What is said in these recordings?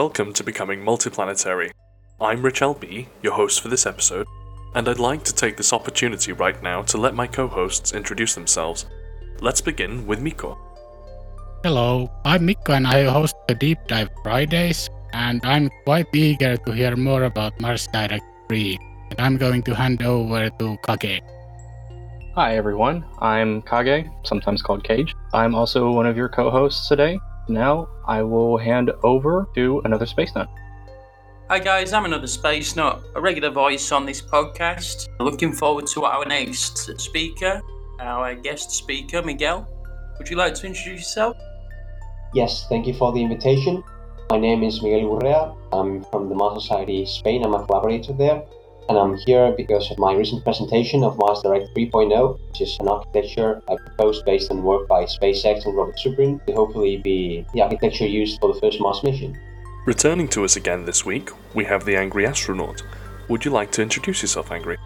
Hi, and welcome to Becoming Multiplanetary. I'm Rich LB, your host for this episode, and I'd like to take this opportunity right now to let my co hosts introduce themselves. Let's begin with Mikko. Hello, I'm Mikko and I host the Deep Dive Fridays, and I'm quite eager to hear more about Mars Direct 3. And I'm going to hand over to Kage. Hi everyone, I'm Kage, sometimes called Cage. I'm also one of your co hosts today. Now I will hand over to another Space Nut. Hi guys, I'm another Space Nut, a regular voice on this podcast. Looking forward to our next speaker, our guest speaker, Miguel. Would you like to introduce yourself? Yes, thank you for the invitation. My name is Miguel Gurrea. I'm from the Mars Society Spain. I'm a collaborator there. And I'm here because of my recent presentation of Mars Direct 3.0, which is an architecture I proposed based on work by SpaceX and Robert Zubrin to hopefully be the architecture used for the first Mars mission. Returning to us again this week, we have the Angry Astronaut. Would you like to introduce yourself, Angry?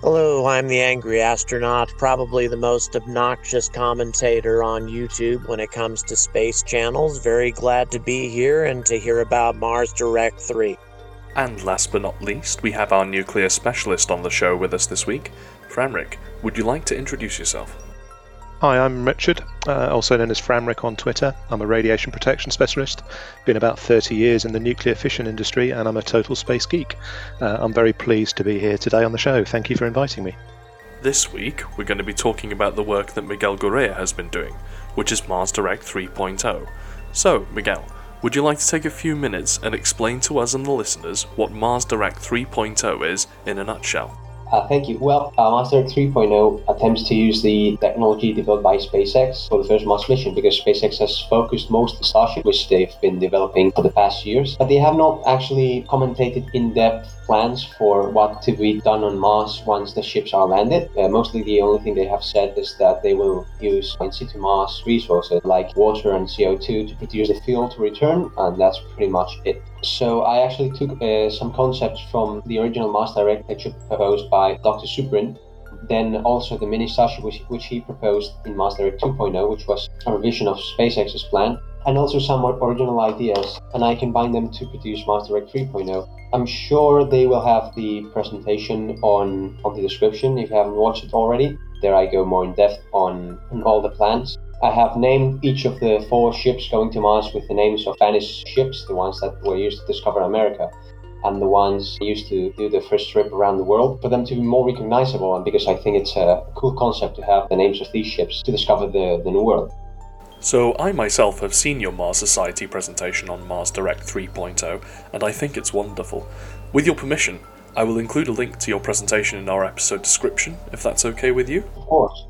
Hello, I'm the Angry Astronaut, probably the most obnoxious commentator on YouTube when it comes to space channels. Very glad to be here and to hear about Mars Direct 3. And last but not least, we have our nuclear specialist on the show with us this week, Framryk. Would you like to introduce yourself? Hi, I'm Richard, uh, also known as Framryk on Twitter. I'm a radiation protection specialist, been about 30 years in the nuclear fission industry, and I'm a total space geek. Uh, I'm very pleased to be here today on the show. Thank you for inviting me. This week, we're going to be talking about the work that Miguel Gurrea has been doing, which is Mars Direct 3.0. So, Miguel, would you like to take a few minutes and explain to us and the listeners what Mars Direct 3.0 is in a nutshell? Uh, thank you. Well, uh, Mars 3.0 attempts to use the technology developed by SpaceX for the first Mars mission because SpaceX has focused most of Starship, which they've been developing for the past years, but they have not actually commentated in depth plans for what to be done on Mars once the ships are landed. Uh, mostly the only thing they have said is that they will use in situ Mars resources like water and CO2 to produce the fuel to return, and that's pretty much it. So I actually took uh, some concepts from the original Mars Direct architecture proposed by Dr. Zubrin, then also the mini Starship which, which he proposed in Mars Direct 2.0, which was a revision of SpaceX's plan, and also some more original ideas, and I combined them to produce Mars Direct 3.0. I'm sure they will have the presentation on, on the description if you haven't watched it already. There I go more in depth on, on all the plans. I have named each of the four ships going to Mars with the names of Spanish ships, the ones that were used to discover America, and the ones used to do the first trip around the world, for them to be more recognizable, and because I think it's a cool concept to have the names of these ships to discover the, the new world. So, I myself have seen your Mars Society presentation on Mars Direct 3.0, and I think it's wonderful. With your permission, I will include a link to your presentation in our episode description, if that's okay with you. Of course.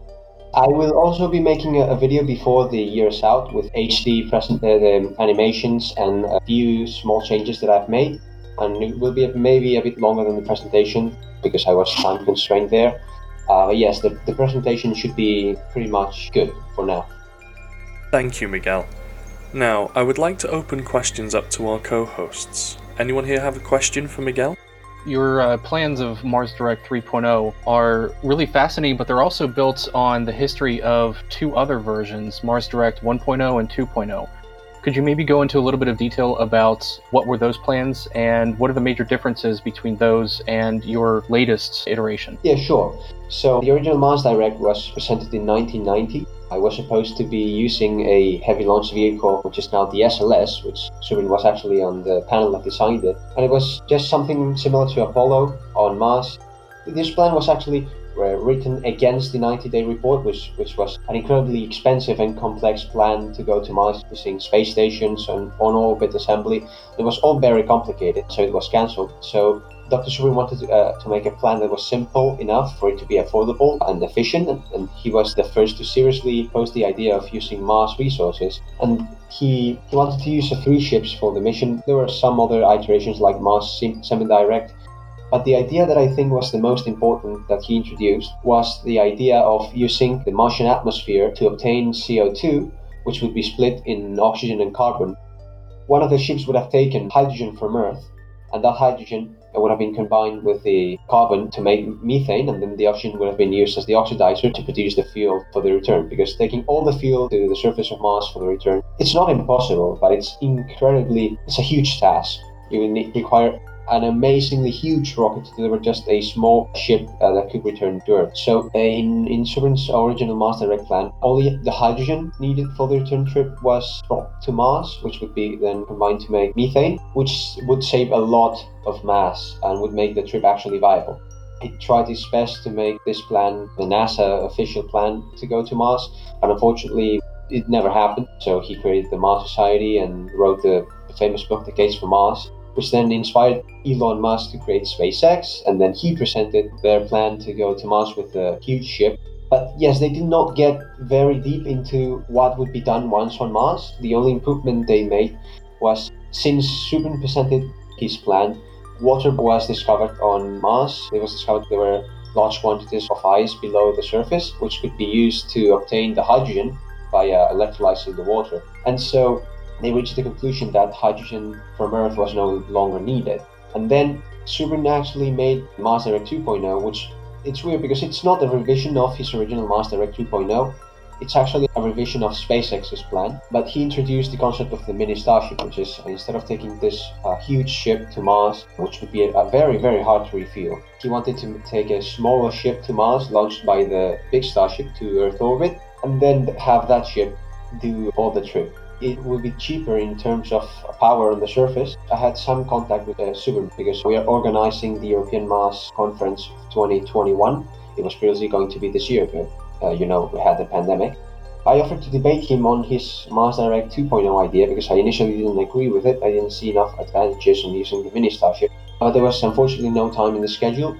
I will also be making a, video before the year is out with HD present uh, animations and a few small changes that I've made, and it will be maybe a bit longer than the presentation because I was time constrained there. Uh, but yes, the, the presentation should be pretty much good for now. Thank you, Miguel. Now, I would like to open questions up to our co hosts. Anyone here have a question for Miguel? Your uh, plans of Mars Direct 3.0 are really fascinating, but they're also built on the history of two other versions, Mars Direct 1.0 and 2.0. Could you maybe go into a little bit of detail about what were those plans and what are the major differences between those and your latest iteration? Yeah, sure. So the original Mars Direct was presented in 1990. I was supposed to be using a heavy launch vehicle, which is now the SLS, which Zubrin was actually on the panel that designed it. And it was just something similar to Apollo on Mars. This plan was actually uh, written against the 90 day report, which, which was an incredibly expensive and complex plan to go to Mars using space stations and on orbit assembly. It was all very complicated, so it was cancelled. So Dr. Zubrin wanted to, uh, to make a plan that was simple enough for it to be affordable and efficient, and, he was the first to seriously pose the idea of using Mars resources. And he, he wanted to use three ships for the mission. There were some other iterations like Mars Semi-Direct, but the idea that I think was the most important that he introduced was the idea of using the Martian atmosphere to obtain CO2, which would be split in oxygen and carbon. One of the ships would have taken hydrogen from Earth, and that hydrogen It would have been combined with the carbon to make methane, and then the oxygen would have been used as the oxidizer to produce the fuel for the return. Because taking all the fuel to the surface of Mars for the return, it's not impossible, but it's incredibly, it's a huge task. You would require an amazingly huge rocket to deliver just a small ship uh, that could return to Earth. So, in, in Zubrin's original Mars Direct plan, only the hydrogen needed for the return trip was brought to Mars, which would be then combined to make methane, which would save a lot of mass and would make the trip actually viable. He tried his best to make this plan the NASA official plan to go to Mars, but unfortunately, it never happened. So he created the Mars Society and wrote the famous book, The Case for Mars which then inspired Elon Musk to create SpaceX, and then he presented their plan to go to Mars with a huge ship. But yes, they did not get very deep into what would be done once on Mars. The only improvement they made was since Zubrin presented his plan, water was discovered on Mars. It was discovered there were large quantities of ice below the surface, which could be used to obtain the hydrogen by electrolyzing the water. And so they reached the conclusion that hydrogen from Earth was no longer needed. And then Zubrin actually made Mars Direct 2.0, which it's weird because it's not a revision of his original Mars Direct 2.0. It's actually a revision of SpaceX's plan, but he introduced the concept of the mini Starship, which is instead of taking this uh, huge ship to Mars, which would be a, a very, very hard to refuel, he wanted to take a smaller ship to Mars, launched by the big Starship to Earth orbit, and then have that ship do all the trip it will be cheaper in terms of power on the surface. I had some contact with uh, Zubrin because we are organizing the European Mars Conference 2021. It was previously going to be this year, but uh, you know, we had the pandemic. I offered to debate him on his Mars Direct 2.0 idea because I initially didn't agree with it. I didn't see enough advantages in using the mini Starship. But there was unfortunately no time in the schedule.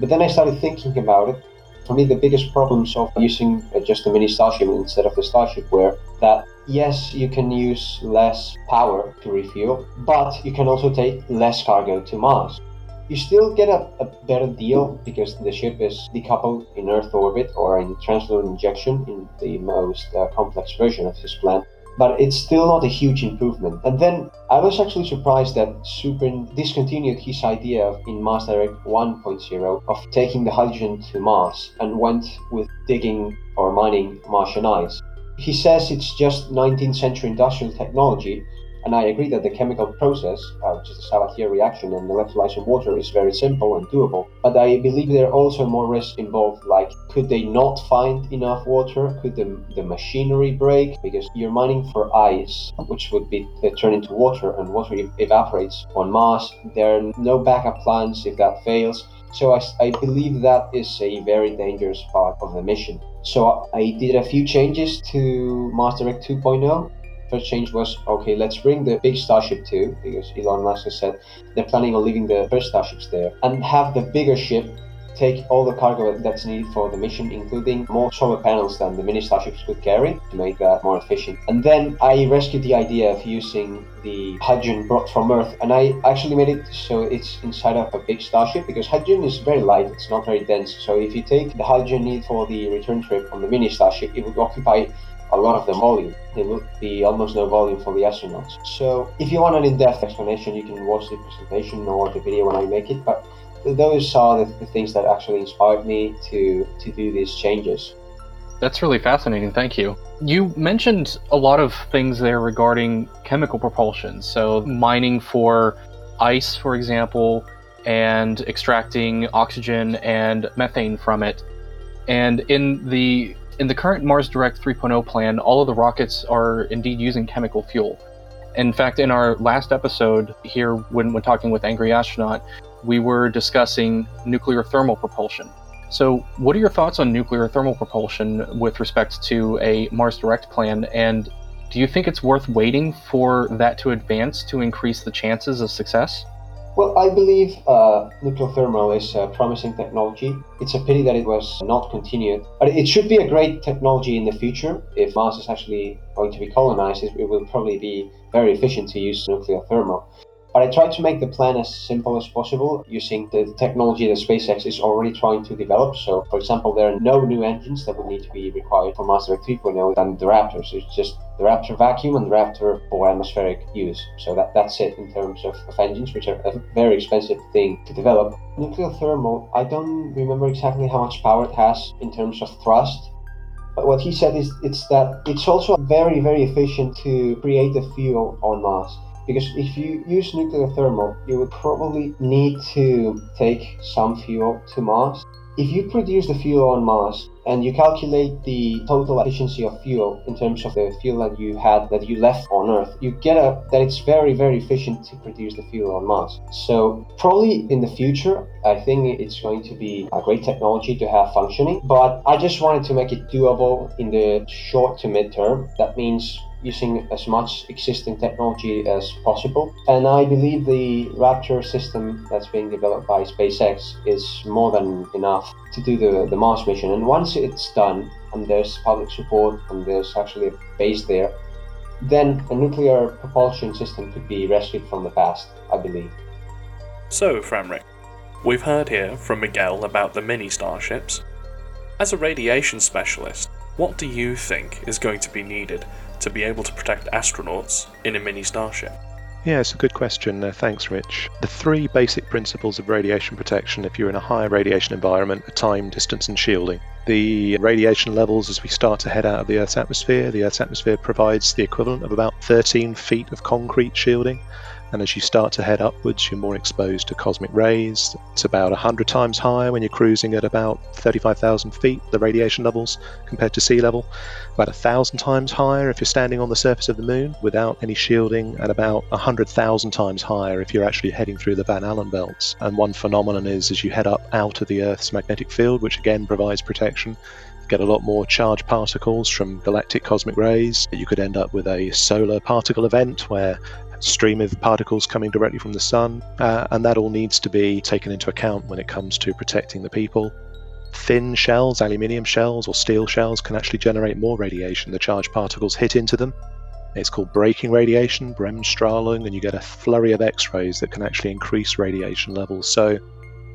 But then I started thinking about it. For me, the biggest problems of using uh, just the mini Starship instead of the Starship were that yes, you can use less power to refuel, but you can also take less cargo to Mars. You still get a, a better deal because the ship is decoupled in Earth orbit or in translunar injection in the most uh, complex version of this plan, but it's still not a huge improvement. And then I was actually surprised that Zubrin discontinued his idea of, in Mars Direct 1.0 of taking the hydrogen to Mars and went with digging or mining Martian ice. He says it's just 19th century industrial technology, and I agree that the chemical process, uh, which is the Sabatier reaction and electrolyzing water, is very simple and doable. But I believe there are also more risks involved, like could they not find enough water? Could the, the machinery break? Because you're mining for ice, which would be uh, turned into water, and water evaporates on Mars. There are no backup plans if that fails. So I, I believe that is a very dangerous part of the mission. So I did a few changes to Mars Direct 2.0. First change was okay, let's bring the big Starship 2 because Elon Musk has said they're planning on leaving the first Starships there and have the bigger ship take all the cargo that's needed for the mission, including more solar panels than the mini starships could carry to make that more efficient. And then I rescued the idea of using the hydrogen brought from Earth, and I actually made it so it's inside of a big starship because hydrogen is very light, it's not very dense. So if you take the hydrogen need for the return trip on the mini starship, it would occupy a lot of the volume. There would be almost no volume for the astronauts. So if you want an in-depth explanation, you can watch the presentation or the video when I make it. But those are the, the things that actually inspired me to to do these changes. That's really fascinating. Thank you. You mentioned a lot of things there regarding chemical propulsion. So, mining for ice, for example, and extracting oxygen and methane from it. And in the in the current Mars Direct 3.0 plan, all of the rockets are indeed using chemical fuel. In fact, in our last episode here, when, when talking with Angry Astronaut, we were discussing nuclear thermal propulsion. So, what are your thoughts on nuclear thermal propulsion with respect to a Mars Direct plan? And do you think it's worth waiting for that to advance to increase the chances of success? Well, I believe uh, nuclear thermal is a promising technology. It's a pity that it was not continued, but it should be a great technology in the future. If Mars is actually going to be colonized, it will probably be very efficient to use nuclear thermal. But I tried to make the plan as simple as possible using the technology that SpaceX is already trying to develop. So, for example, there are no new engines that would need to be required for Master 3.0 than the Raptor. So it's just the Raptor vacuum and the Raptor for atmospheric use. So that, that's it in terms of, of engines, which are a very expensive thing to develop. Nuclear thermal, I don't remember exactly how much power it has in terms of thrust, but what he said is it's that it's also very, very efficient to create the fuel on Mars. Because if you use nuclear thermal, you would probably need to take some fuel to Mars if you produce the fuel on Mars and you calculate the total efficiency of fuel in terms of the fuel that you had that you left on Earth, you get a, that it's very very efficient to produce the fuel on Mars. So probably in the future, I think it's going to be a great technology to have functioning. But I just wanted to make it doable in the short to mid term. That means using as much existing technology as possible. And I believe the Raptor system that's being developed by SpaceX is more than enough to do the, the Mars mission. And once it's done, and there's public support, and there's actually a base there, then a nuclear propulsion system could be rescued from the past, I believe. So, Framryk, we've heard here from Miguel about the mini starships. As a radiation specialist, what do you think is going to be needed to be able to protect astronauts in a mini starship? Yeah, it's a good question. Uh, thanks, Rich. The three basic principles of radiation protection if you're in a high radiation environment are time, distance, and shielding. The radiation levels as we start to head out of the Earth's atmosphere, the Earth's atmosphere provides the equivalent of about 13 feet of concrete shielding. And as you start to head upwards, you're more exposed to cosmic rays. It's about 100 times higher when you're cruising at about 35,000 feet, the radiation levels, compared to sea level. About 1,000 times higher if you're standing on the surface of the moon without any shielding, and about 100,000 times higher if you're actually heading through the Van Allen belts. And one phenomenon is as you head up out of the Earth's magnetic field, which again provides protection, get a lot more charged particles from galactic cosmic rays. You could end up with a solar particle event where stream of particles coming directly from the sun, uh, and that all needs to be taken into account when it comes to protecting the people. Thin shells, aluminium shells, or steel shells can actually generate more radiation. The charged particles hit into them. It's called braking radiation, Bremsstrahlung, and you get a flurry of X rays that can actually increase radiation levels. So,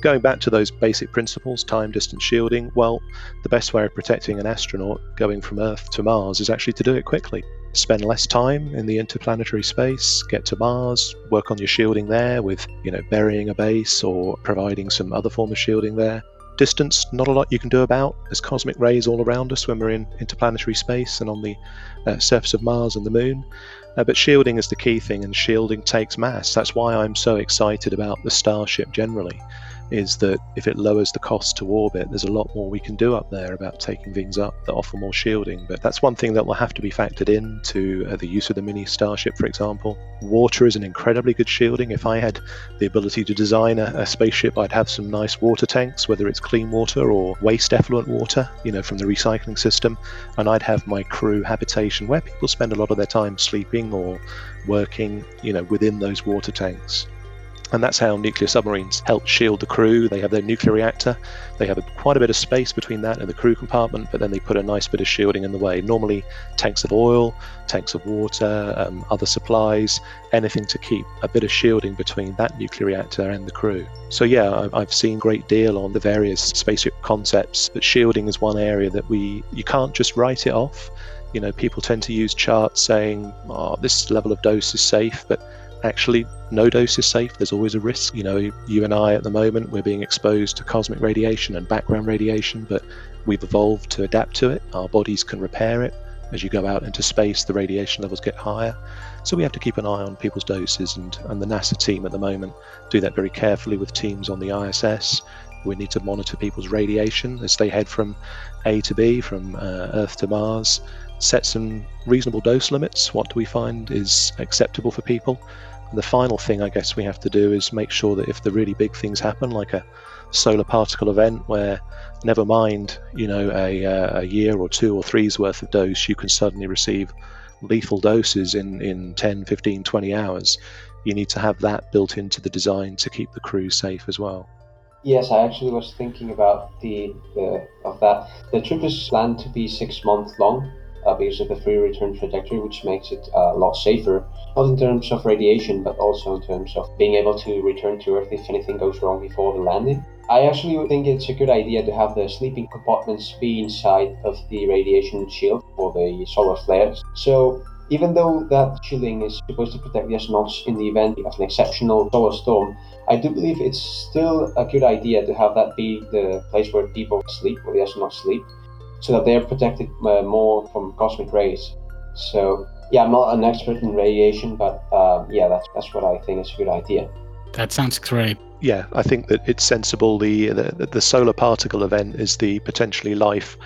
going back to those basic principles time, distance, shielding well, the best way of protecting an astronaut going from Earth to Mars is actually to do it quickly spend less time in the interplanetary space, get to Mars, work on your shielding there with, you know, burying a base or providing some other form of shielding there. Distance, not a lot you can do about. There's cosmic rays all around us when we're in interplanetary space and on the uh, surface of Mars and the Moon. Uh, but shielding is the key thing, and shielding takes mass. That's why I'm so excited about the Starship generally is that if it lowers the cost to orbit, there's a lot more we can do up there about taking things up that offer more shielding. But that's one thing that will have to be factored into uh, the use of the mini Starship, for example. Water is an incredibly good shielding. If I had the ability to design a, a spaceship, I'd have some nice water tanks, whether it's clean water or waste effluent water, you know, from the recycling system. And I'd have my crew habitation where people spend a lot of their time sleeping or working, you know, within those water tanks. And that's how nuclear submarines help shield the crew. They have their nuclear reactor. They have a, quite a bit of space between that and the crew compartment, but then they put a nice bit of shielding in the way. Normally, tanks of oil, tanks of water, um, other supplies, anything to keep a bit of shielding between that nuclear reactor and the crew. So, yeah, I've seen great deal on the various spaceship concepts, but shielding is one area that we you can't just write it off. You know, people tend to use charts saying, "Oh, this level of dose is safe," but actually no dose is safe. There's always a risk. You know you and i at the moment we're being exposed to cosmic radiation and background radiation but we've evolved to adapt to it. Our bodies can repair it. As you go out into space the radiation levels get higher. So we have to keep an eye on people's doses and, and the nasa team at the moment do that very carefully with teams on the iss we need to monitor people's radiation. As they head from a to b from uh, earth to mars. Set some reasonable dose limits. What do we find is acceptable for people the final thing I guess we have to do is make sure that if the really big things happen, like a solar particle event where never mind, you know, a, uh, a year or two or three's worth of dose, you can suddenly receive lethal doses in, in 10, 15, 20 hours. You need to have that built into the design to keep the crew safe as well. Yes, I actually was thinking about the, the of that. The trip is planned to be six months long, uh, because of the free return trajectory, which makes it uh, a lot safer, not in terms of radiation, but also in terms of being able to return to Earth if anything goes wrong before the landing. I actually think it's a good idea to have the sleeping compartments be inside of the radiation shield for the solar flares. So even though that shielding is supposed to protect the astronauts in the event of an exceptional solar storm, I do believe it's still a good idea to have that be the place where people sleep, where the astronauts sleep, so that they're protected uh, more from cosmic rays. So, yeah, I'm not an expert in radiation, but uh, yeah, that's, that's what I think is a good idea. That sounds great. Yeah, I think that it's sensible. The, the the solar particle event is the potentially life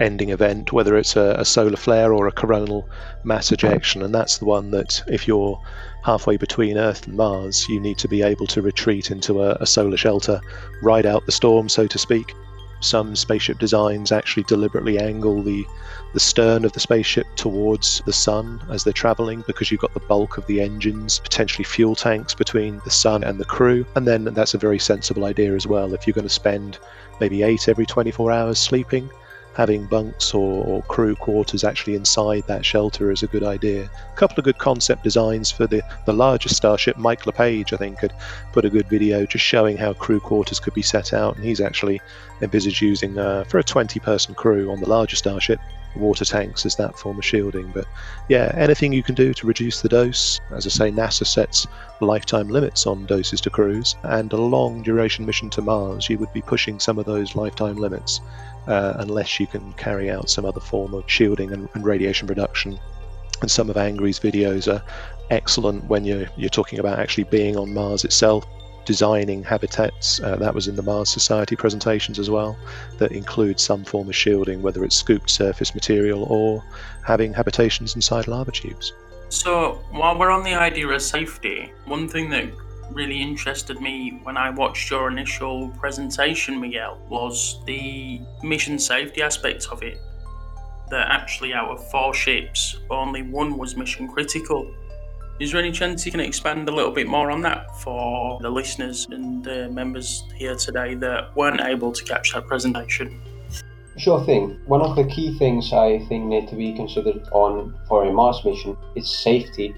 ending event, whether it's a, a, solar flare or a coronal mass ejection. And that's the one that, if you're halfway between Earth and Mars, you need to be able to retreat into a, a solar shelter, ride out the storm, so to speak. Some spaceship designs actually deliberately angle the, the stern of the spaceship towards the sun as they're traveling because you've got the bulk of the engines, potentially fuel tanks between the sun and the crew. And then that's a very sensible idea as well. If you're going to spend maybe eight every 24 hours sleeping, having bunks or, or, crew quarters actually inside that shelter is a good idea. A couple of good concept designs for the, the larger starship. Mike LePage, I think, had put a good video just showing how crew quarters could be set out, and he's actually envisaged using, uh, for a 20 person crew on the larger starship, water tanks as that form of shielding. But yeah, anything you can do to reduce the dose. As I say, NASA sets lifetime limits on doses to crews, and a long duration mission to Mars, you would be pushing some of those lifetime limits uh, unless you can carry out some other form of shielding and, and radiation reduction. And some of Angry's videos are excellent when you're, you're talking about actually being on Mars itself, designing habitats. Uh, that was in the Mars Society presentations as well, that include some form of shielding, whether it's scooped surface material or having habitations inside lava tubes. So, while we're on the idea of safety, one thing that really interested me when I watched your initial presentation, Miguel, was the mission safety aspect of it. That actually, out of four ships, only one was mission critical. Is there any chance you can expand a little bit more on that for the listeners and the members here today that weren't able to catch that presentation? Sure thing. One of the key things I think need to be considered on for a Mars mission is safety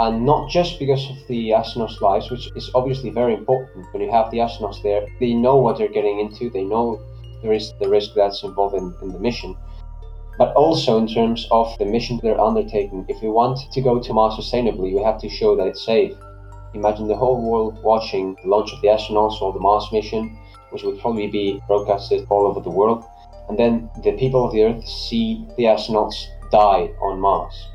and not just because of the astronauts' lives, which is obviously very important. When you have the astronauts there, they know what they're getting into, they know there is the risk that's involved in, in the mission, but also in terms of the mission they're undertaking. If you want to go to Mars sustainably, you have to show that it's safe. Imagine the whole world watching the launch of the astronauts or the Mars mission, which would probably be broadcasted all over the world, and then the people of the Earth see the astronauts die on Mars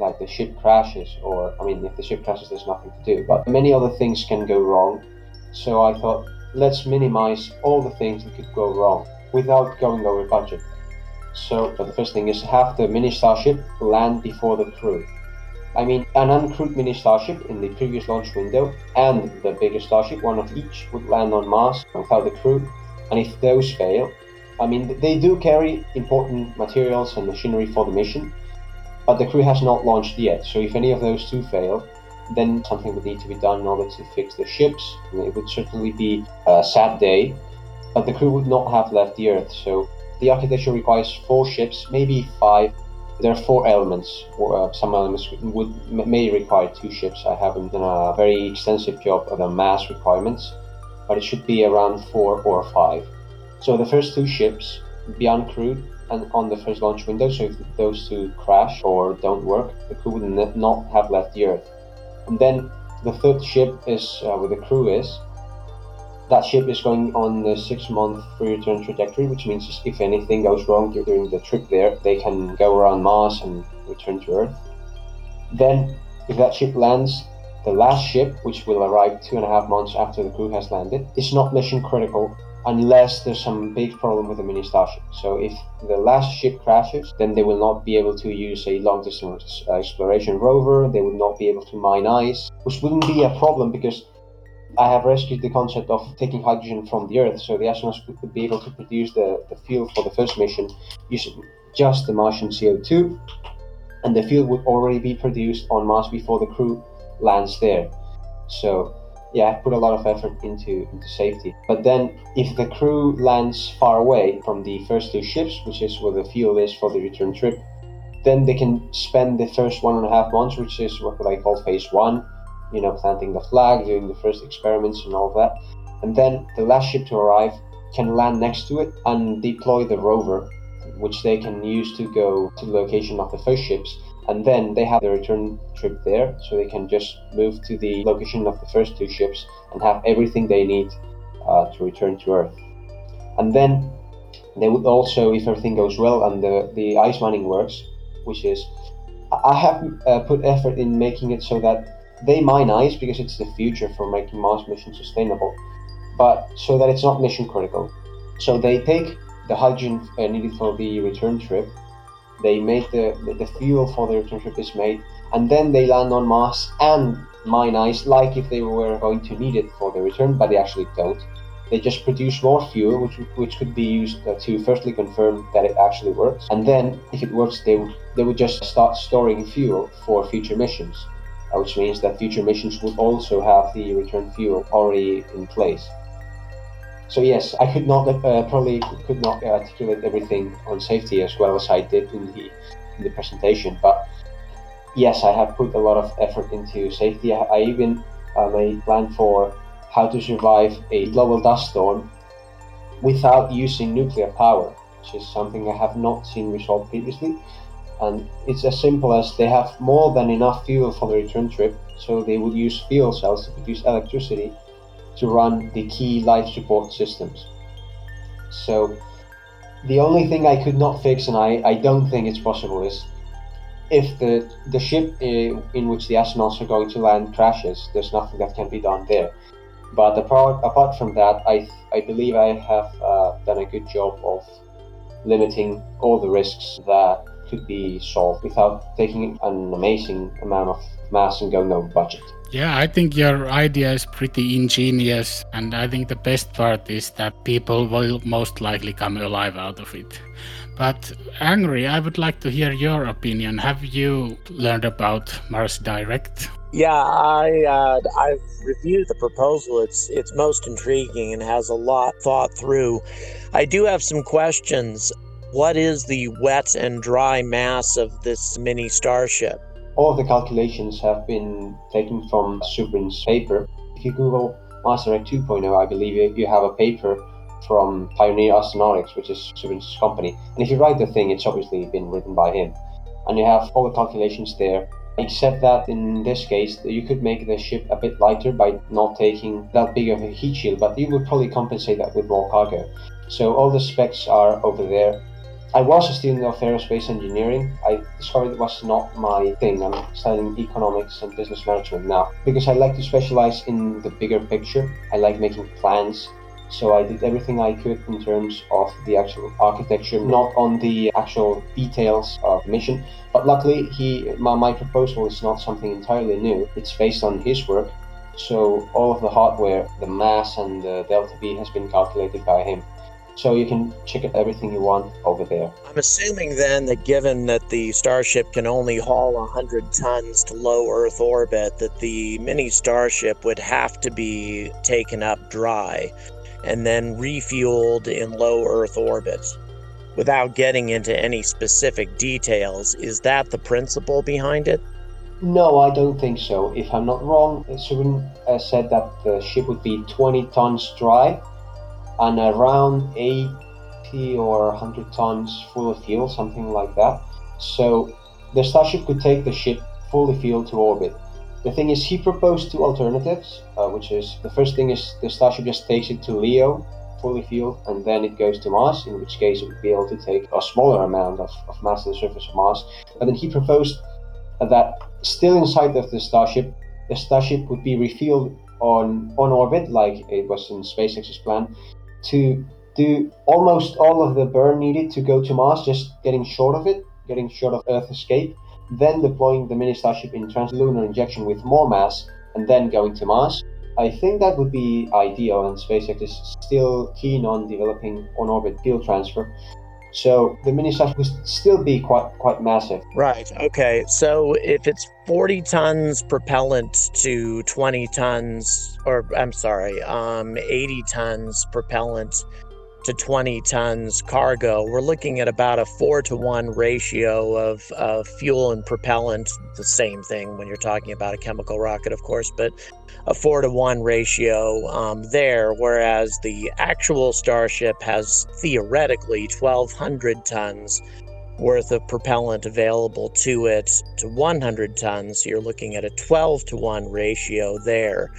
like the ship crashes, or I mean, if the ship crashes, there's nothing to do. But many other things can go wrong. So I thought, let's minimize all the things that could go wrong without going over budget. So the first thing is have the mini starship land before the crew. I mean, an uncrewed mini starship in the previous launch window and the bigger starship, one of each, would land on Mars without the crew. And if those fail, I mean, they do carry important materials and machinery for the mission, but the crew has not launched yet, so if any of those two fail, then something would need to be done in order to fix the ships. It would certainly be a sad day, but the crew would not have left the Earth. So the architecture requires four ships, maybe five. There are four elements. Uh, some elements would may require two ships. I haven't done a very extensive job of the mass requirements, but it should be around four or five. So the first two ships, be uncrewed, and on the first launch window. So if those two crash or don't work, the crew would not have left the Earth. And then the third ship is uh, where the crew is. That ship is going on the six-month free return trajectory, which means if anything goes wrong during the trip there, they can go around Mars and return to Earth. Then, if that ship lands, the last ship, which will arrive two and a half months after the crew has landed, is not mission critical unless there's some big problem with the mini starship. So if the last ship crashes, then they will not be able to use a long distance uh, exploration rover. They would not be able to mine ice, which wouldn't be a problem because I have rescued the concept of taking hydrogen from the Earth, so the astronauts would be able to produce the, the fuel for the first mission using just the Martian CO2, and the fuel would already be produced on Mars before the crew lands there. So yeah, put a lot of effort into into safety. But then, if the crew lands far away from the first two ships, which is where the fuel is for the return trip, Then they can spend the first one and a half months, which is what I call phase one, you know, planting the flag, doing the first experiments and all that. And then the last ship to arrive can land next to it and deploy the rover, which they can use to go to the location of the first ships. And then they have the return trip there, so they can just move to the location of the first two ships and have everything they need uh, to return to Earth. And then they would also, if everything goes well and the, the ice mining works, which is, I have uh, put effort in making it so that they mine ice because it's the future for making Mars mission sustainable but so that it's not mission critical. So they take the hydrogen uh, needed for the return trip, they make the, the, the fuel for the return trip is made, and then they land on Mars and mine ice like if they were going to need it for the return, but they actually don't. They just produce more fuel, which which could be used uh, to firstly confirm that it actually works, and then if it works, they would they would just start storing fuel for future missions, uh, which means that future missions would also have the return fuel already in place. So yes, I could not uh, probably could not articulate everything on safety as well as I did in the in the presentation, but yes, I have put a lot of effort into safety. I, I even uh, made plan for how to survive a global dust storm without using nuclear power, which is something I have not seen resolved previously. And it's as simple as they have more than enough fuel for the return trip, so they would use fuel cells to produce electricity to run the key life support systems. So the only thing I could not fix, and I, I don't think it's possible, is if the the ship in, in which the astronauts are going to land crashes, there's nothing that can be done there. But apart apart from that, I I believe I have uh, done a good job of limiting all the risks that could be solved without taking an amazing amount of mass and going over budget. Yeah, I think your idea is pretty ingenious, and I think the best part is that people will most likely come alive out of it. But Angry, I would like to hear your opinion. Have you learned about Mars Direct? Yeah, I uh, I've reviewed the proposal. It's it's most intriguing and has a lot thought through. I do have some questions. What is the wet and dry mass of this mini starship? All of the calculations have been taken from Zubrin's paper. If you Google Mars 2.0, I believe you have a paper from Pioneer Astronautics, which is Zubrin's company. And if you write the thing, it's obviously been written by him. And you have all the calculations there, except that in this case, you could make the ship a bit lighter by not taking that big of a heat shield, but you would probably compensate that with more cargo. So all the specs are over there. I was a student of aerospace engineering. I discovered it was not my thing. I'm studying economics and business management now because I like to specialize in the bigger picture. I like making plans. So I did everything I could in terms of the actual architecture, not on the actual details of the mission. But luckily, he my, my proposal is not something entirely new. It's based on his work. So all of the hardware, the mass and the delta V has been calculated by him. So you can check everything you want over there. I'm assuming then that given that the Starship can only haul 100 tons to low Earth orbit, that the mini Starship would have to be taken up dry and then refueled in low Earth orbit. Without getting into any specific details, is that the principle behind it? No, I don't think so. If I'm not wrong, Zubrin uh, said that the ship would be 20 tons dry and around 80 or 100 tons full of fuel, something like that. So the Starship could take the ship fully fueled to orbit. The thing is, he proposed two alternatives, uh, which is the first thing is the Starship just takes it to LEO, fully fueled, and then it goes to Mars, in which case it would be able to take a smaller amount of, of mass to the surface of Mars. But then he proposed that still inside of the Starship, the Starship would be refueled on, on orbit, like it was in SpaceX's plan, to do almost all of the burn needed to go to Mars, just getting short of it, getting short of Earth escape, then deploying the mini Starship in translunar injection with more mass, and then going to Mars. I think that would be ideal, and SpaceX is still keen on developing on-orbit fuel transfer. So the mini Starship would still be quite quite massive. Right. Okay. So if it's 40 tons propellant to 20 tons, or I'm sorry, um, 80 tons propellant to 20 tons cargo, we're looking at about a four to one ratio of, of fuel and propellant, the same thing when you're talking about a chemical rocket, of course, but a four to one ratio um, there, whereas the actual Starship has theoretically 1,200 tons worth of propellant available to it to 100 tons. So you're looking at a 12 to 1 ratio there.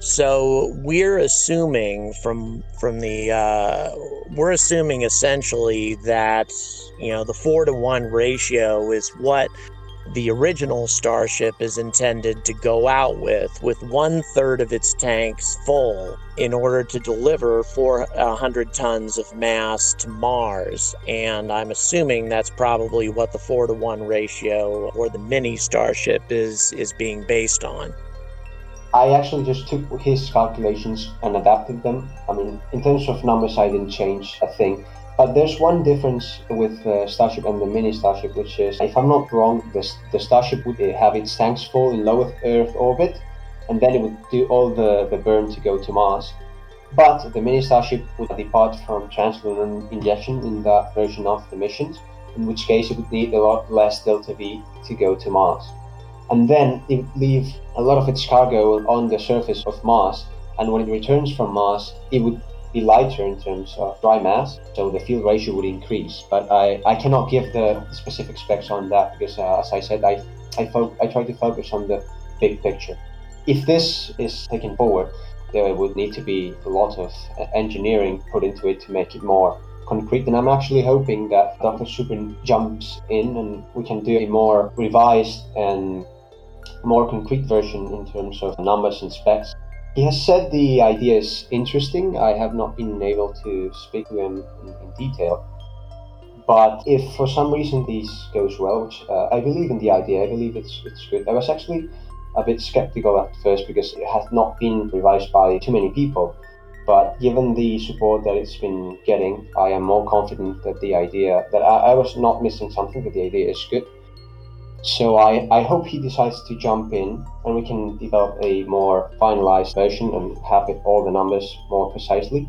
So we're assuming from from the uh, we're assuming essentially that you know the four to one ratio is what the original Starship is intended to go out with, with one third of its tanks full in order to deliver 400 tons of mass to Mars. And I'm assuming that's probably what the four to one ratio or the mini Starship is, is being based on. I actually just took his calculations and adapted them. I mean, in terms of numbers, I didn't change a thing. But there's one difference with the Starship and the mini Starship, which is, if I'm not wrong, the, the Starship would have its tanks full in low Earth orbit, and then it would do all the, the burn to go to Mars. But the mini Starship would depart from translunar injection in that version of the missions, in which case it would need a lot less delta V to go to Mars. And then it would leave a lot of its cargo on the surface of Mars, and when it returns from Mars, it would be lighter in terms of dry mass, so the fuel ratio would increase. But I, I cannot give the specific specs on that because, uh, as I said, I I, fo- I try to focus on the big picture. If this is taken forward, there would need to be a lot of uh, engineering put into it to make it more concrete. And I'm actually hoping that Dr. Zubrin jumps in and we can do a more revised and more concrete version in terms of numbers and specs. He has said the idea is interesting. I have not been able to speak to him in, in detail. But if for some reason this goes well, which uh, I believe in the idea, I believe it's, it's good. I was actually a bit skeptical at first because it has not been revised by too many people. But given the support that it's been getting, I am more confident that the idea, that I, I was not missing something, that the idea is good. So I, I hope he decides to jump in and we can develop a more finalized version and have it, all the numbers more precisely.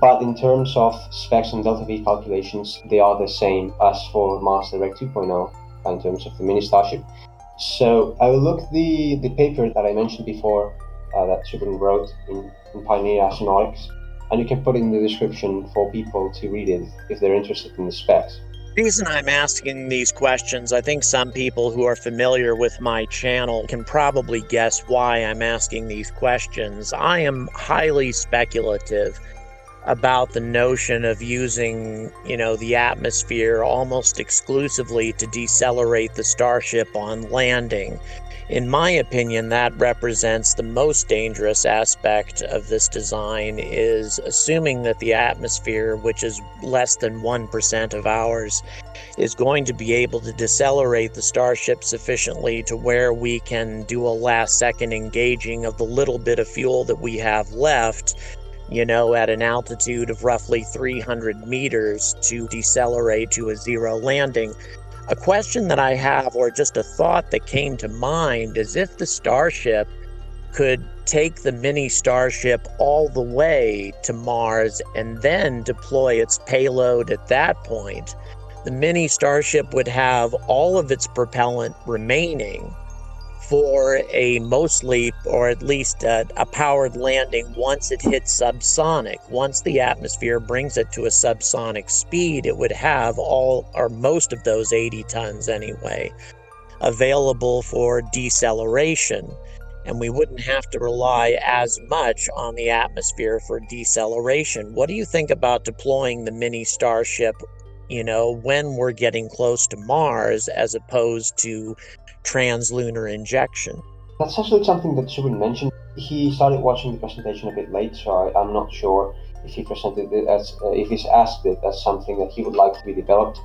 But in terms of specs and delta V calculations, they are the same as for Mars Direct 2.0 in terms of the mini Starship. So I will look the the paper that I mentioned before uh, that Zubrin wrote in, in Pioneer Astronautics, and you can put it in the description for people to read it if they're interested in the specs reason I'm asking these questions, I think some people who are familiar with my channel can probably guess why I'm asking these questions. I am highly speculative about the notion of using, you know, the atmosphere almost exclusively to decelerate the starship on landing. In my opinion, that represents the most dangerous aspect of this design is assuming that the atmosphere, which is less than 1% of ours, is going to be able to decelerate the starship sufficiently to where we can do a last second engaging of the little bit of fuel that we have left you know, at an altitude of roughly 300 meters to decelerate to a zero landing. A question that I have, or just a thought that came to mind, is if the Starship could take the mini Starship all the way to Mars and then deploy its payload at that point, the mini Starship would have all of its propellant remaining for a mostly, or at least a, a, powered landing once it hits subsonic. Once the atmosphere brings it to a subsonic speed, it would have all or most of those 80 tons anyway available for deceleration. And we wouldn't have to rely as much on the atmosphere for deceleration. What do you think about deploying the mini Starship you know, when we're getting close to Mars as opposed to translunar injection. That's actually something that Zubrin mentioned. He started watching the presentation a bit late, so I, am not sure if he presented it as uh, if he's asked it as something that he would like to be developed.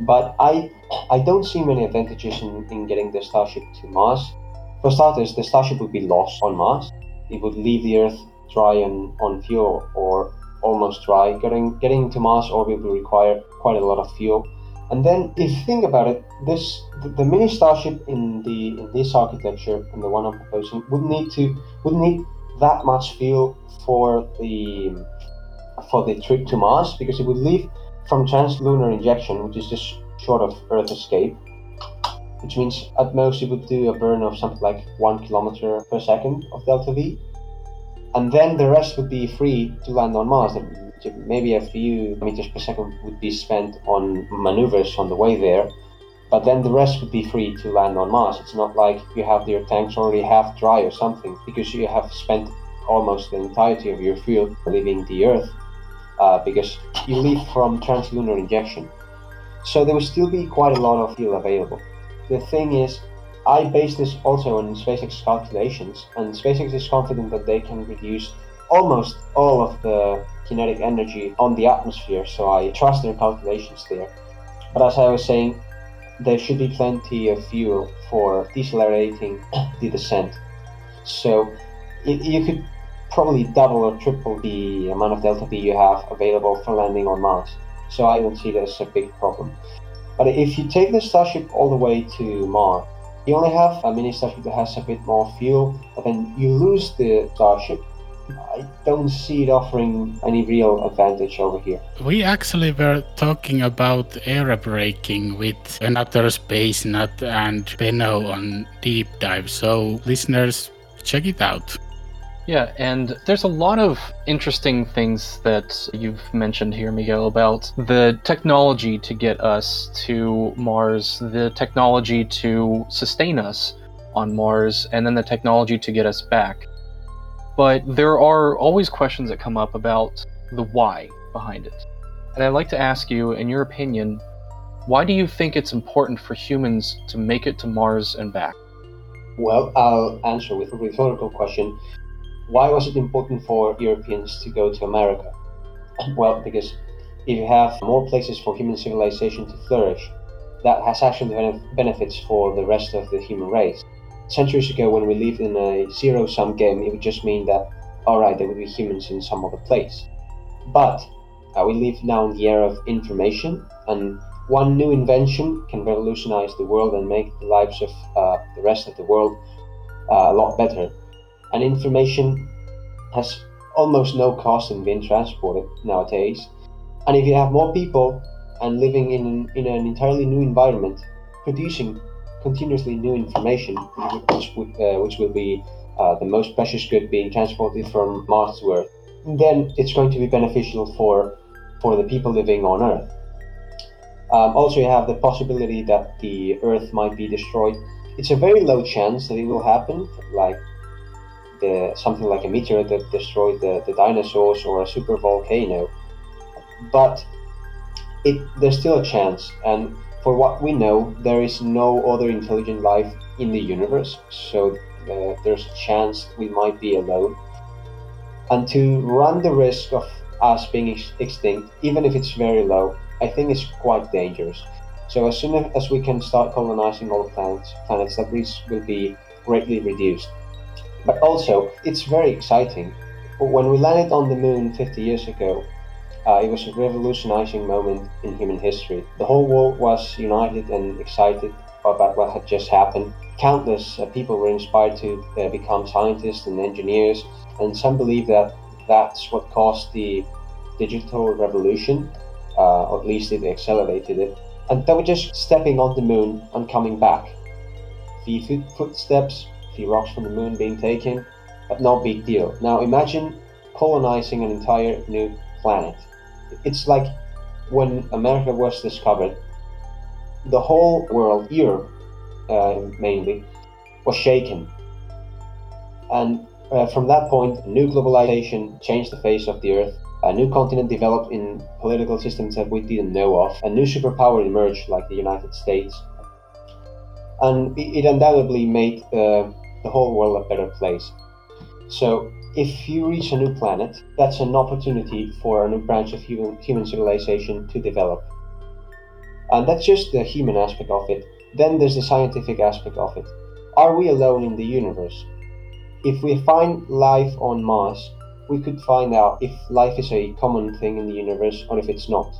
But I I don't see many advantages in, in getting the Starship to Mars. For starters, the Starship would be lost on Mars. It would leave the Earth dry and on fuel or almost dry. Getting getting to Mars orbit will require quite a lot of fuel and then, if you think about it, this the, the, mini starship in the in this architecture and the one I'm proposing would need to would need that much fuel for the for the trip to Mars because it would leave from translunar injection, which is just short of Earth escape, which means at most it would do a burn of something like one kilometer per second of delta V, and then the rest would be free to land on Mars. Maybe a few meters per second would be spent on maneuvers on the way there, but then the rest would be free to land on Mars. It's not like you have your tanks already half dry or something because you have spent almost the entirety of your fuel leaving the Earth uh, because you leave from translunar injection. So there will still be quite a lot of fuel available. The thing is, I base this also on SpaceX calculations, and SpaceX is confident that they can reduce almost all of the kinetic energy on the atmosphere, so I trust their calculations there. But as I was saying, there should be plenty of fuel for decelerating the descent. So you could probably double or triple the amount of delta V you have available for landing on Mars. So I don't see that as a big problem. But if you take the Starship all the way to Mars, you only have a mini Starship that has a bit more fuel, but then you lose the Starship I don't see it offering any real advantage over here. We actually were talking about air braking with another Space Nut and Benno on Deep Dive, so listeners, check it out. Yeah, and there's a lot of interesting things that you've mentioned here, Miguel, about the technology to get us to Mars, the technology to sustain us on Mars, and then the technology to get us back. But there are always questions that come up about the why behind it. And I'd like to ask you, in your opinion, why do you think it's important for humans to make it to Mars and back? Well, I'll answer with a rhetorical question. Why was it important for Europeans to go to America? Well, because if you have more places for human civilization to flourish, that has actually benefits for the rest of the human race centuries ago when we lived in a zero sum game, it would just mean that, alright, there would be humans in some other place. But uh, we live now in the era of information, and one new invention can revolutionize the world and make the lives of uh, the rest of the world uh, a lot better. And information has almost no cost in being transported nowadays. And if you have more people and living in, in an entirely new environment, producing continuously new information, which, uh, which will be uh, the most precious good being transported from Mars to Earth, then it's going to be beneficial for for the people living on Earth. Um, also, you have the possibility that the Earth might be destroyed. It's a very low chance that it will happen, like the something like a meteor that destroyed the, the dinosaurs or a super volcano. But it there's still a chance, and for what we know, there is no other intelligent life in the universe, so uh, there's a chance we might be alone. And to run the risk of us being ex- extinct, even if it's very low, I think it's quite dangerous. So as soon as we can start colonizing all planets, planets that risk will be greatly reduced. But also, it's very exciting. When we landed on the moon 50 years ago, uh, it was a revolutionizing moment in human history. The whole world was united and excited about what had just happened. Countless uh, people were inspired to uh, become scientists and engineers, and some believe that that's what caused the digital revolution, uh, or at least it accelerated it. And they were just stepping on the moon and coming back. Few footsteps, few rocks from the moon being taken, but no big deal. Now imagine colonizing an entire new planet it's like when America was discovered, the whole world, Europe uh, mainly, was shaken. And uh, from that point, new globalization changed the face of the earth. A new continent developed in political systems that we didn't know of. A new superpower emerged, like the United States. And it, undoubtedly made uh, the whole world a better place. So if you reach a new planet, that's an opportunity for a new branch of human, human civilization to develop. And that's just the human aspect of it. Then there's the scientific aspect of it. Are we alone in the universe? If we find life on Mars, we could find out if life is a common thing in the universe or if it's not.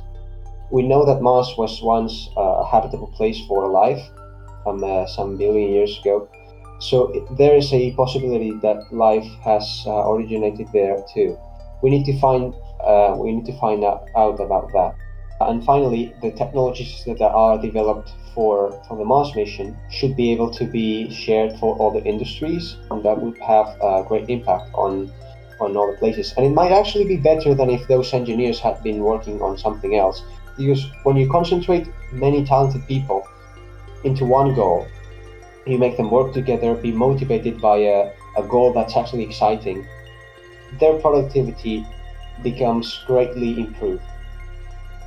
We know that Mars was once a habitable place for life um, uh, some billion years ago, so there is a possibility that life has uh, originated there too. We need to find Uh, we need to find out, out about that. And finally, the technologies that are developed for, for the Mars mission should be able to be shared for other industries, and that would have a great impact on on other places. And it might actually be better than if those engineers had been working on something else. Because when you concentrate many talented people into one goal, you make them work together, be motivated by a, a goal that's actually exciting, their productivity becomes greatly improved.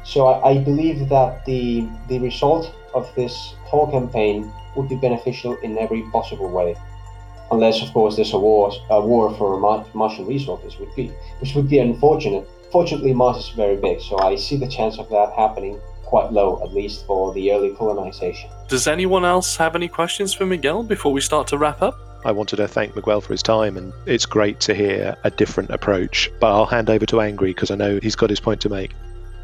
So I, I believe that the the result of this whole campaign would be beneficial in every possible way unless of course there's a war a war for Martian resources would be which would be unfortunate. Fortunately, Mars is very big, so I see the chance of that happening quite low, at least for the early colonization. Does anyone else have any questions for Miguel before we start to wrap up? I wanted to thank Miguel for his time, and it's great to hear a different approach. But I'll hand over to Angry because I know he's got his point to make.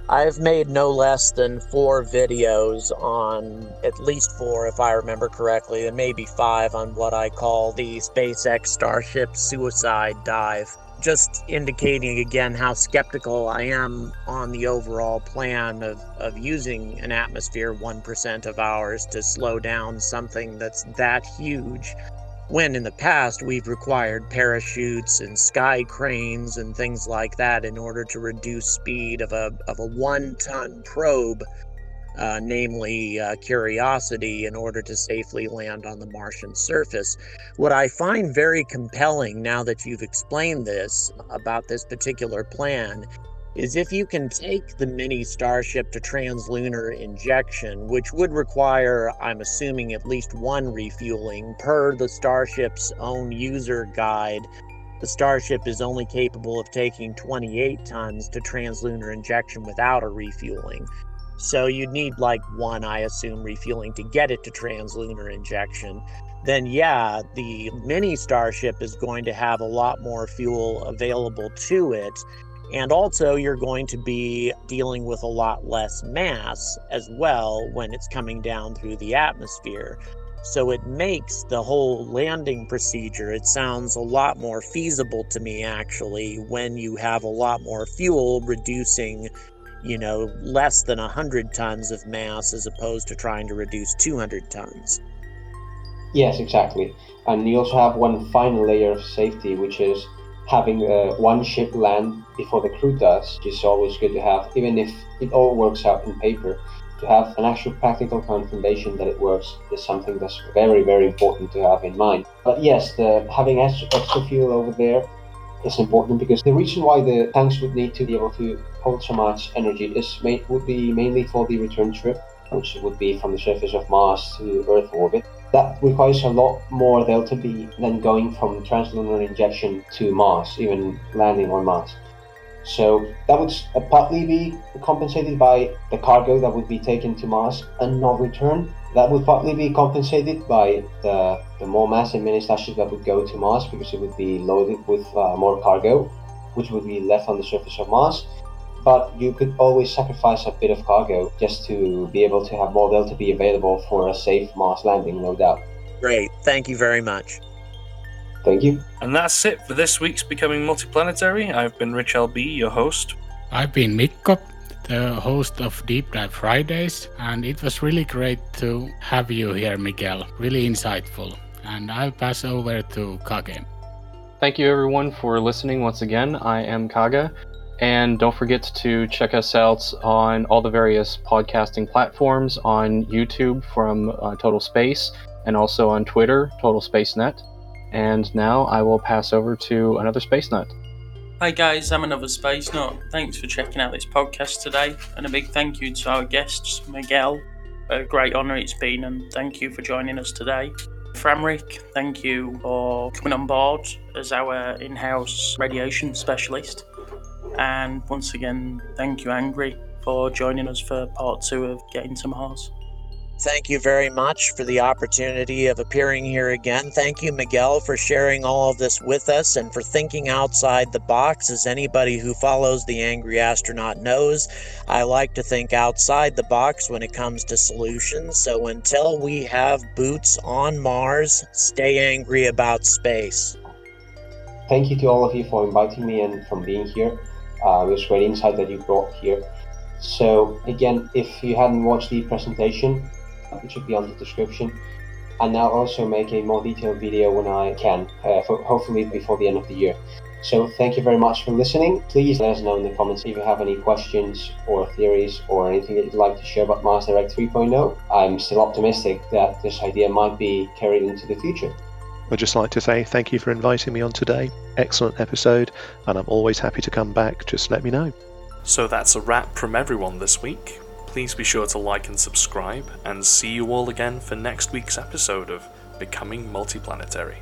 I've made no less than four videos on, at least four if I remember correctly, and maybe five on what I call the SpaceX Starship suicide dive. Just indicating again how skeptical I am on the overall plan of, of using an atmosphere 1% of ours to slow down something that's that huge when in the past we've required parachutes and sky cranes and things like that in order to reduce speed of a, of a one ton probe, uh, namely uh, Curiosity, in order to safely land on the Martian surface. What I find very compelling now that you've explained this about this particular plan is if you can take the mini Starship to translunar injection, which would require, I'm assuming, at least one refueling per the Starship's own user guide. The Starship is only capable of taking 28 tons to translunar injection without a refueling. So you'd need like one, I assume, refueling to get it to translunar injection. Then, yeah, the mini Starship is going to have a lot more fuel available to it and also, you're going to be dealing with a lot less mass as well when it's coming down through the atmosphere. So it makes the whole landing procedure, it sounds a lot more feasible to me actually when you have a lot more fuel reducing, you know, less than 100 tons of mass as opposed to trying to reduce 200 tons. Yes, exactly. And you also have one final layer of safety, which is having uh, one ship land before the crew does is always good to have, even if it all works out in paper. To have an actual practical confirmation that it works is something that's very, very important to have in mind. But yes, the, having extra fuel over there is important because the reason why the tanks would need to be able to hold so much energy is would be mainly for the return trip, which would be from the surface of Mars to Earth orbit that requires a lot more delta V than going from translunar injection to Mars, even landing on Mars. So that would uh, partly be compensated by the cargo that would be taken to Mars and not return. That would partly be compensated by the, the more massive mini starships that would go to Mars because it would be loaded with uh, more cargo, which would be left on the surface of Mars but you could always sacrifice a bit of cargo just to be able to have more delta V available for a safe Mars landing, no doubt. Great. Thank you very much. Thank you. And that's it for this week's Becoming Multiplanetary. I've been Rich LB, your host. I've been Mikko, the host of Deep Dive Fridays, and it was really great to have you here, Miguel. Really insightful. And I'll pass over to Kage. Thank you, everyone, for listening once again. I am Kage. And don't forget to check us out on all the various podcasting platforms on YouTube from uh, Total Space and also on Twitter, Total Space Net. And now I will pass over to another Space Nut. Hi guys, I'm another Space Nut. Thanks for checking out this podcast today, and a big thank you to our guests, Miguel. A great honour it's been, and thank you for joining us today. Framryk, thank you for coming on board as our in house radiation specialist. And once again, thank you, Angry, for joining us for part two of Getting to Mars. Thank you very much for the opportunity of appearing here again. Thank you, Miguel, for sharing all of this with us and for thinking outside the box. As anybody who follows the Angry Astronaut knows, I like to think outside the box when it comes to solutions. So until we have boots on Mars, stay angry about space. Thank you to all of you for inviting me and for being here. Uh, it was great insight that you brought here. So again, if you hadn't watched the presentation, it should be on the description. And I'll also make a more detailed video when I can, uh, for, hopefully before the end of the year. So thank you very much for listening. Please let us know in the comments if you have any questions or theories or anything that you'd like to share about Mars Direct 3.0. I'm still optimistic that this idea might be carried into the future. I'd just like to say thank you for inviting me on today. Excellent episode, and I'm always happy to come back. Just let me know. So that's a wrap from everyone this week. Please be sure to like and subscribe, and see you all again for next week's episode of Becoming Multiplanetary.